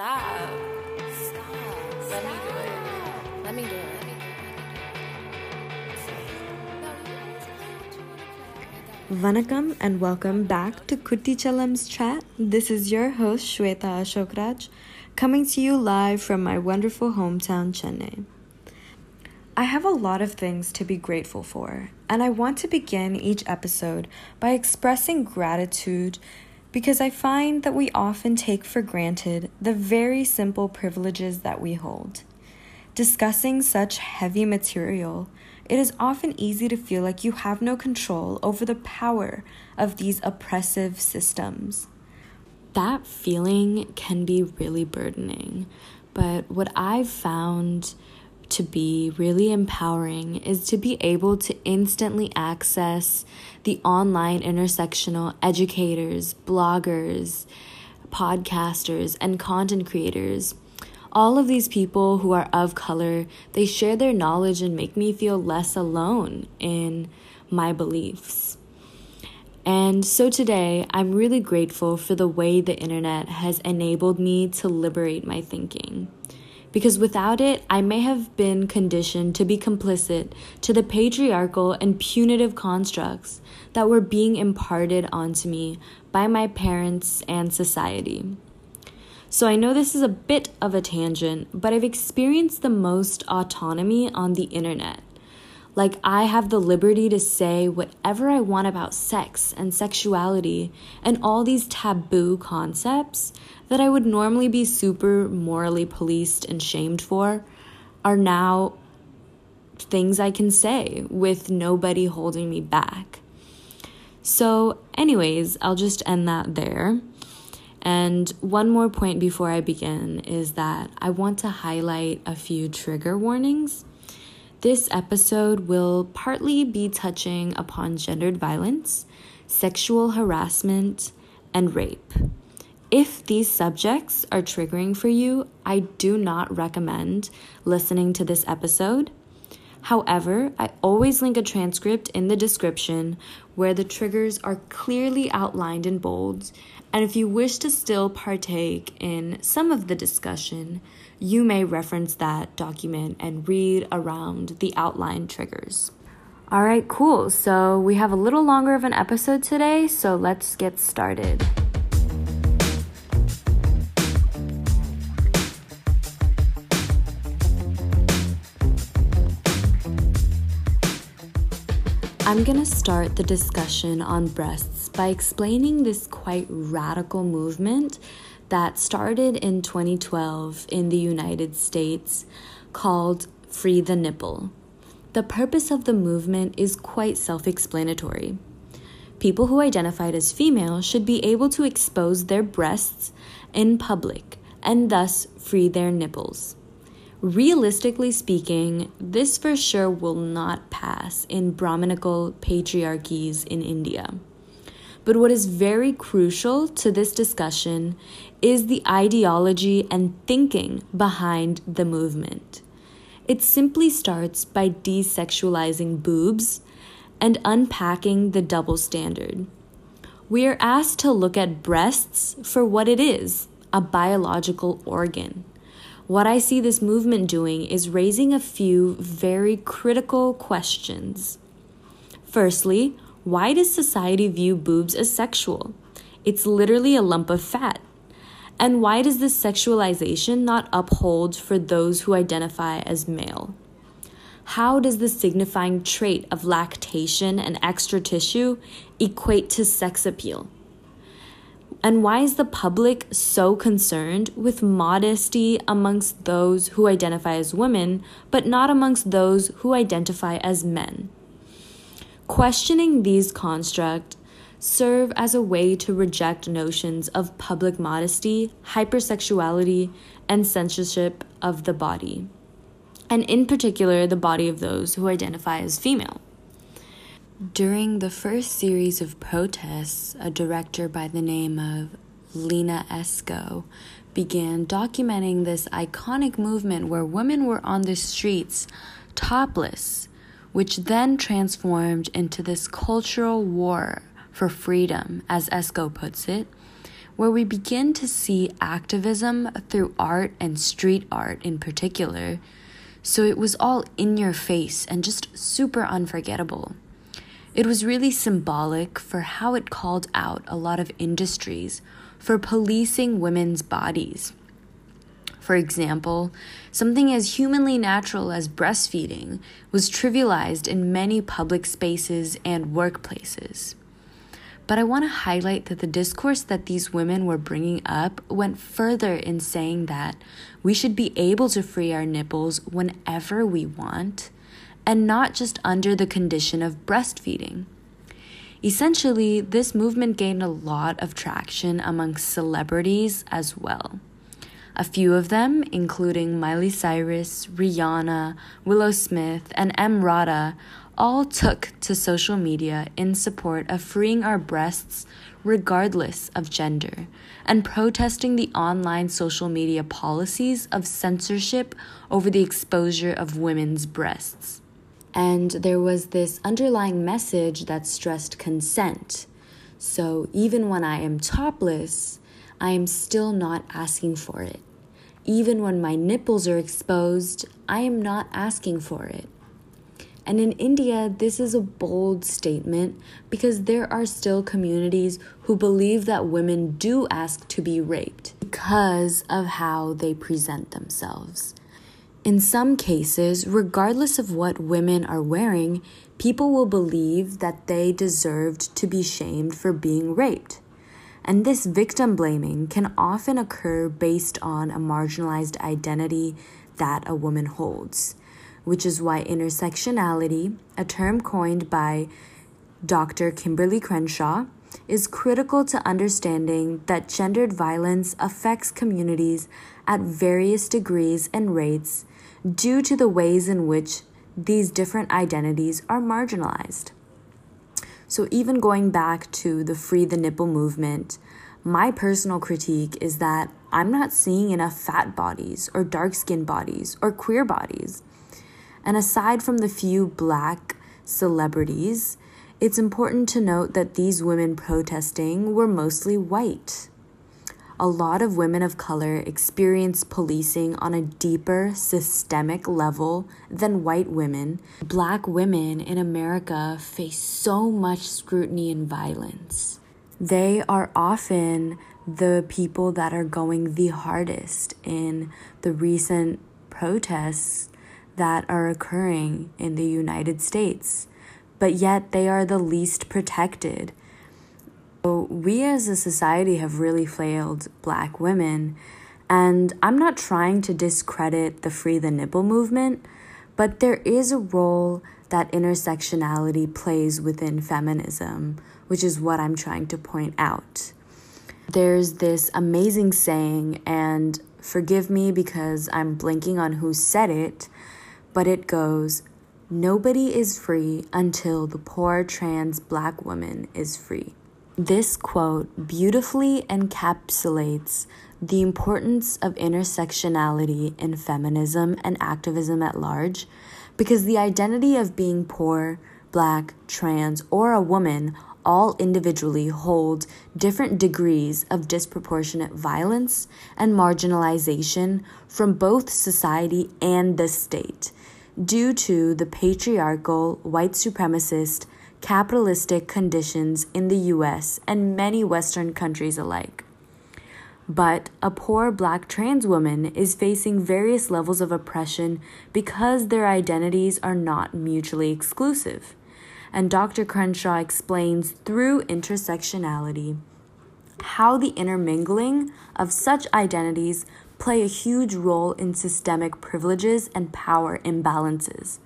Stop. Stop. Let me do it. Let me do it. Vanakkam and welcome back to Kuttichalam's chat. This is your host Shweta Ashokraj, coming to you live from my wonderful hometown Chennai. I have a lot of things to be grateful for, and I want to begin each episode by expressing gratitude because I find that we often take for granted the very simple privileges that we hold. Discussing such heavy material, it is often easy to feel like you have no control over the power of these oppressive systems. That feeling can be really burdening, but what I've found to be really empowering is to be able to instantly access the online intersectional educators, bloggers, podcasters, and content creators. All of these people who are of color, they share their knowledge and make me feel less alone in my beliefs. And so today, I'm really grateful for the way the internet has enabled me to liberate my thinking because without it, I may have been conditioned to be complicit to the patriarchal and punitive constructs that were being imparted onto me by my parents and society. So I know this is a bit of a tangent, but I've experienced the most autonomy on the internet. Like, I have the liberty to say whatever I want about sex and sexuality and all these taboo concepts that I would normally be super morally policed and shamed for are now things I can say with nobody holding me back. So, anyways, I'll just end that there. And one more point before I begin is that I want to highlight a few trigger warnings. This episode will partly be touching upon gendered violence, sexual harassment, and rape. If these subjects are triggering for you, I do not recommend listening to this episode. However, I always link a transcript in the description where the triggers are clearly outlined in bold. And if you wish to still partake in some of the discussion, you may reference that document and read around the outline triggers. All right, cool. So we have a little longer of an episode today, so let's get started. I'm going to start the discussion on breasts by explaining this quite radical movement that started in 2012 in the United States called Free the Nipple. The purpose of the movement is quite self explanatory. People who identified as female should be able to expose their breasts in public and thus free their nipples. Realistically speaking, this for sure will not pass in Brahminical patriarchies in India. But what is very crucial to this discussion is the ideology and thinking behind the movement. It simply starts by desexualizing boobs and unpacking the double standard. We are asked to look at breasts for what it is a biological organ. What I see this movement doing is raising a few very critical questions. Firstly, why does society view boobs as sexual? It's literally a lump of fat. And why does this sexualization not uphold for those who identify as male? How does the signifying trait of lactation and extra tissue equate to sex appeal? And why is the public so concerned with modesty amongst those who identify as women, but not amongst those who identify as men? Questioning these constructs serve as a way to reject notions of public modesty, hypersexuality, and censorship of the body, and in particular, the body of those who identify as female. During the first series of protests, a director by the name of Lina Esco began documenting this iconic movement where women were on the streets topless, which then transformed into this cultural war for freedom, as Esco puts it, where we begin to see activism through art and street art in particular. So it was all in your face and just super unforgettable. It was really symbolic for how it called out a lot of industries for policing women's bodies. For example, something as humanly natural as breastfeeding was trivialized in many public spaces and workplaces. But I want to highlight that the discourse that these women were bringing up went further in saying that we should be able to free our nipples whenever we want and not just under the condition of breastfeeding. Essentially, this movement gained a lot of traction among celebrities as well. A few of them, including Miley Cyrus, Rihanna, Willow Smith, and M. Emrata, all took to social media in support of freeing our breasts regardless of gender and protesting the online social media policies of censorship over the exposure of women's breasts. And there was this underlying message that stressed consent. So even when I am topless, I am still not asking for it. Even when my nipples are exposed, I am not asking for it. And in India, this is a bold statement because there are still communities who believe that women do ask to be raped because of how they present themselves. In some cases, regardless of what women are wearing, people will believe that they deserved to be shamed for being raped. And this victim blaming can often occur based on a marginalized identity that a woman holds which is why intersectionality, a term coined by Dr. Kimberlé Crenshaw, is critical to understanding that gendered violence affects communities at various degrees and rates due to the ways in which these different identities are marginalized. So, even going back to the Free the Nipple movement, my personal critique is that I'm not seeing enough fat bodies or dark skinned bodies or queer bodies. And aside from the few black celebrities, it's important to note that these women protesting were mostly white. A lot of women of color experience policing on a deeper systemic level than white women. Black women in America face so much scrutiny and violence. They are often the people that are going the hardest in the recent protests that are occurring in the United States, but yet they are the least protected. So we as a society have really failed black women, and I'm not trying to discredit the Free the Nipple movement, but there is a role that intersectionality plays within feminism, which is what I'm trying to point out. There's this amazing saying, and forgive me because I'm blinking on who said it, but it goes Nobody is free until the poor trans black woman is free. This quote beautifully encapsulates the importance of intersectionality in feminism and activism at large because the identity of being poor, black, trans, or a woman all individually hold different degrees of disproportionate violence and marginalization from both society and the state due to the patriarchal, white supremacist, capitalistic conditions in the US and many Western countries alike. But a poor black trans woman is facing various levels of oppression because their identities are not mutually exclusive. And Dr. Crenshaw explains through intersectionality how the intermingling of such identities play a huge role in systemic privileges and power imbalances.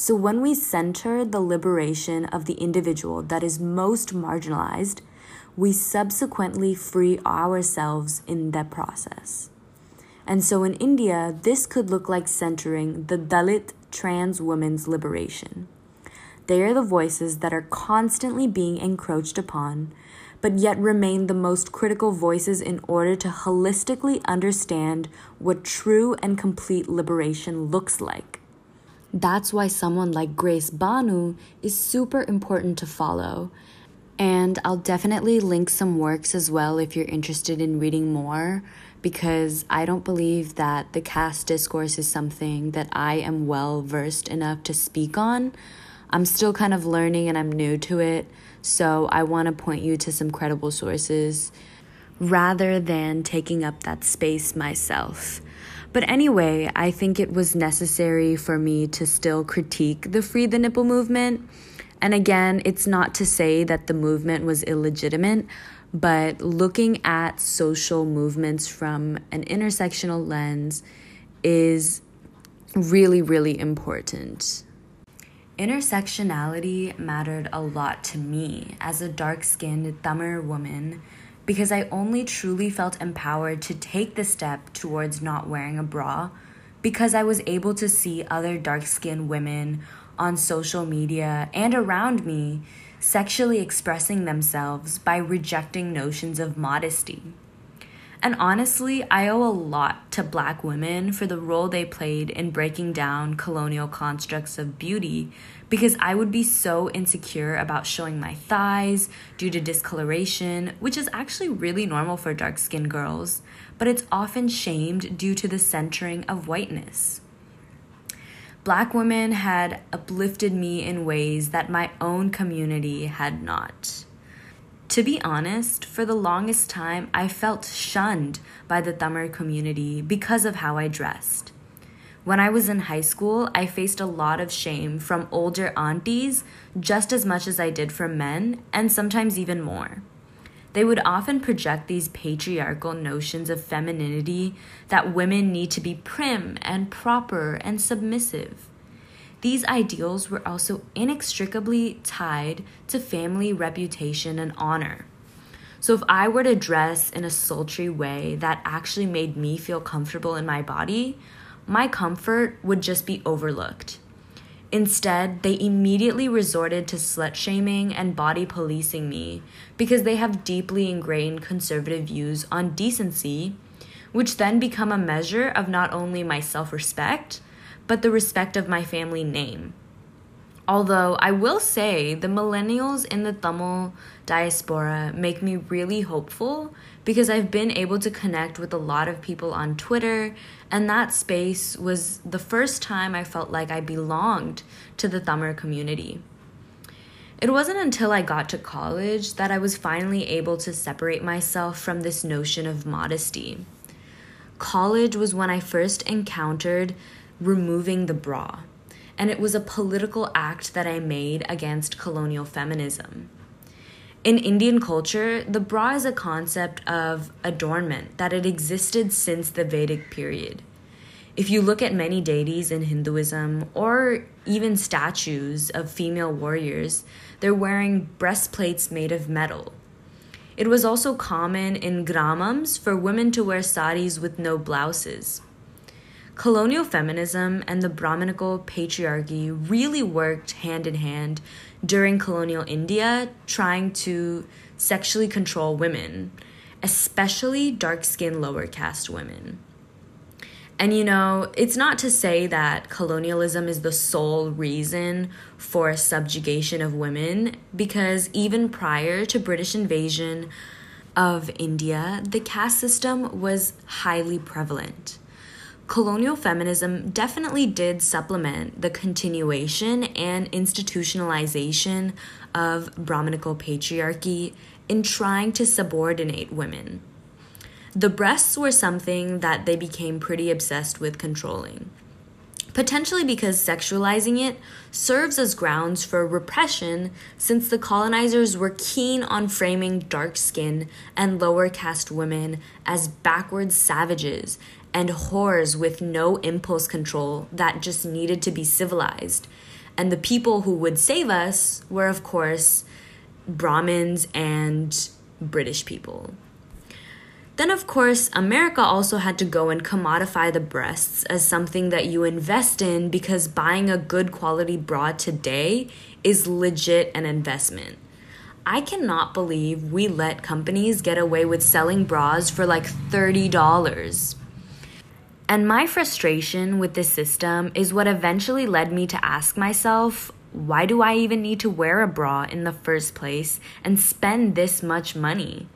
So, when we center the liberation of the individual that is most marginalized, we subsequently free ourselves in that process. And so, in India, this could look like centering the Dalit trans women's liberation. They are the voices that are constantly being encroached upon but yet remain the most critical voices in order to holistically understand what true and complete liberation looks like. That's why someone like Grace Banu is super important to follow. And I'll definitely link some works as well if you're interested in reading more, because I don't believe that the caste discourse is something that I am well versed enough to speak on. I'm still kind of learning and I'm new to it, so I want to point you to some credible sources rather than taking up that space myself. But anyway, I think it was necessary for me to still critique the Free the Nipple movement. And again, it's not to say that the movement was illegitimate, but looking at social movements from an intersectional lens is really, really important. Intersectionality mattered a lot to me as a dark skinned Tamil woman because I only truly felt empowered to take the step towards not wearing a bra because I was able to see other dark skinned women on social media and around me sexually expressing themselves by rejecting notions of modesty. And honestly, I owe a lot to black women for the role they played in breaking down colonial constructs of beauty because I would be so insecure about showing my thighs due to discoloration, which is actually really normal for dark skinned girls, but it's often shamed due to the centering of whiteness. Black women had uplifted me in ways that my own community had not. To be honest, for the longest time, I felt shunned by the Tamil community because of how I dressed. When I was in high school, I faced a lot of shame from older aunties just as much as I did from men, and sometimes even more. They would often project these patriarchal notions of femininity that women need to be prim and proper and submissive. These ideals were also inextricably tied to family reputation and honor. So, if I were to dress in a sultry way that actually made me feel comfortable in my body, my comfort would just be overlooked. Instead, they immediately resorted to slut shaming and body policing me because they have deeply ingrained conservative views on decency, which then become a measure of not only my self respect, but the respect of my family name. Although I will say the millennials in the Tamil diaspora make me really hopeful because I've been able to connect with a lot of people on Twitter, and that space was the first time I felt like I belonged to the Tamil community. It wasn't until I got to college that I was finally able to separate myself from this notion of modesty. College was when I first encountered removing the bra, and it was a political act that I made against colonial feminism. In Indian culture, the bra is a concept of adornment that had existed since the Vedic period. If you look at many deities in Hinduism or even statues of female warriors, they're wearing breastplates made of metal. It was also common in gramams for women to wear saris with no blouses. Colonial feminism and the Brahminical patriarchy really worked hand in hand during colonial India, trying to sexually control women, especially dark skinned lower caste women. And you know, it's not to say that colonialism is the sole reason for subjugation of women, because even prior to British invasion of India, the caste system was highly prevalent colonial feminism definitely did supplement the continuation and institutionalization of Brahminical patriarchy in trying to subordinate women. The breasts were something that they became pretty obsessed with controlling. Potentially because sexualizing it serves as grounds for repression, since the colonizers were keen on framing dark skinned and lower caste women as backward savages and whores with no impulse control that just needed to be civilized. And the people who would save us were, of course, Brahmins and British people. Then, of course, America also had to go and commodify the breasts as something that you invest in because buying a good quality bra today is legit an investment. I cannot believe we let companies get away with selling bras for like $30. And my frustration with this system is what eventually led me to ask myself why do I even need to wear a bra in the first place and spend this much money?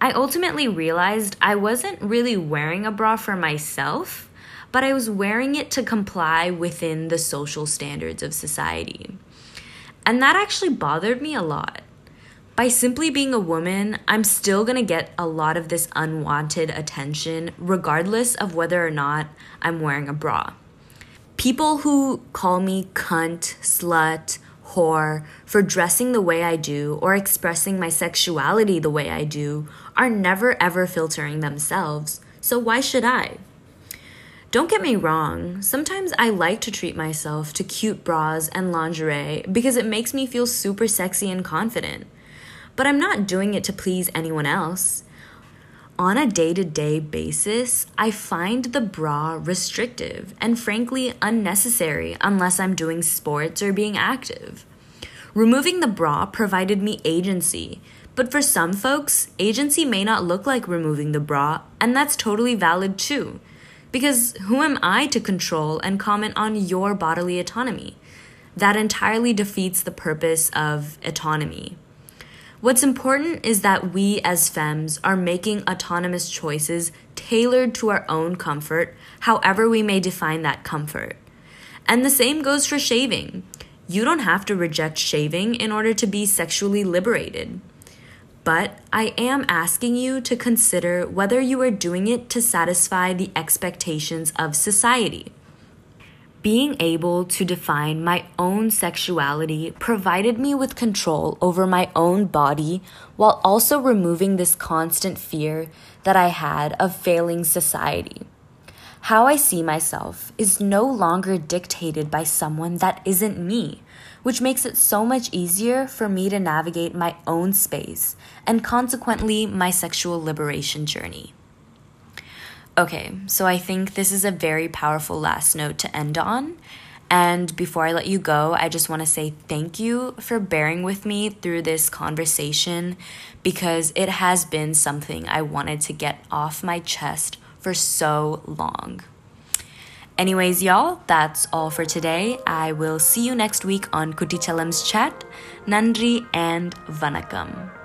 I ultimately realized I wasn't really wearing a bra for myself, but I was wearing it to comply within the social standards of society. And that actually bothered me a lot. By simply being a woman, I'm still gonna get a lot of this unwanted attention, regardless of whether or not I'm wearing a bra. People who call me cunt, slut, whore for dressing the way I do or expressing my sexuality the way I do are never ever filtering themselves, so why should I? Don't get me wrong, sometimes I like to treat myself to cute bras and lingerie because it makes me feel super sexy and confident. But I'm not doing it to please anyone else. On a day to day basis, I find the bra restrictive and frankly unnecessary unless I'm doing sports or being active. Removing the bra provided me agency, but for some folks, agency may not look like removing the bra, and that's totally valid too. Because who am I to control and comment on your bodily autonomy? That entirely defeats the purpose of autonomy. What's important is that we as femmes are making autonomous choices tailored to our own comfort, however we may define that comfort. And the same goes for shaving. You don't have to reject shaving in order to be sexually liberated but I am asking you to consider whether you are doing it to satisfy the expectations of society. Being able to define my own sexuality provided me with control over my own body while also removing this constant fear that I had of failing society. How I see myself is no longer dictated by someone that isn't me which makes it so much easier for me to navigate my own space and consequently my sexual liberation journey. Okay, so I think this is a very powerful last note to end on. And before I let you go, I just want to say thank you for bearing with me through this conversation because it has been something I wanted to get off my chest for so long. Anyways, y'all, that's all for today. I will see you next week on Kutichalam's chat. Nandri and Vanakam.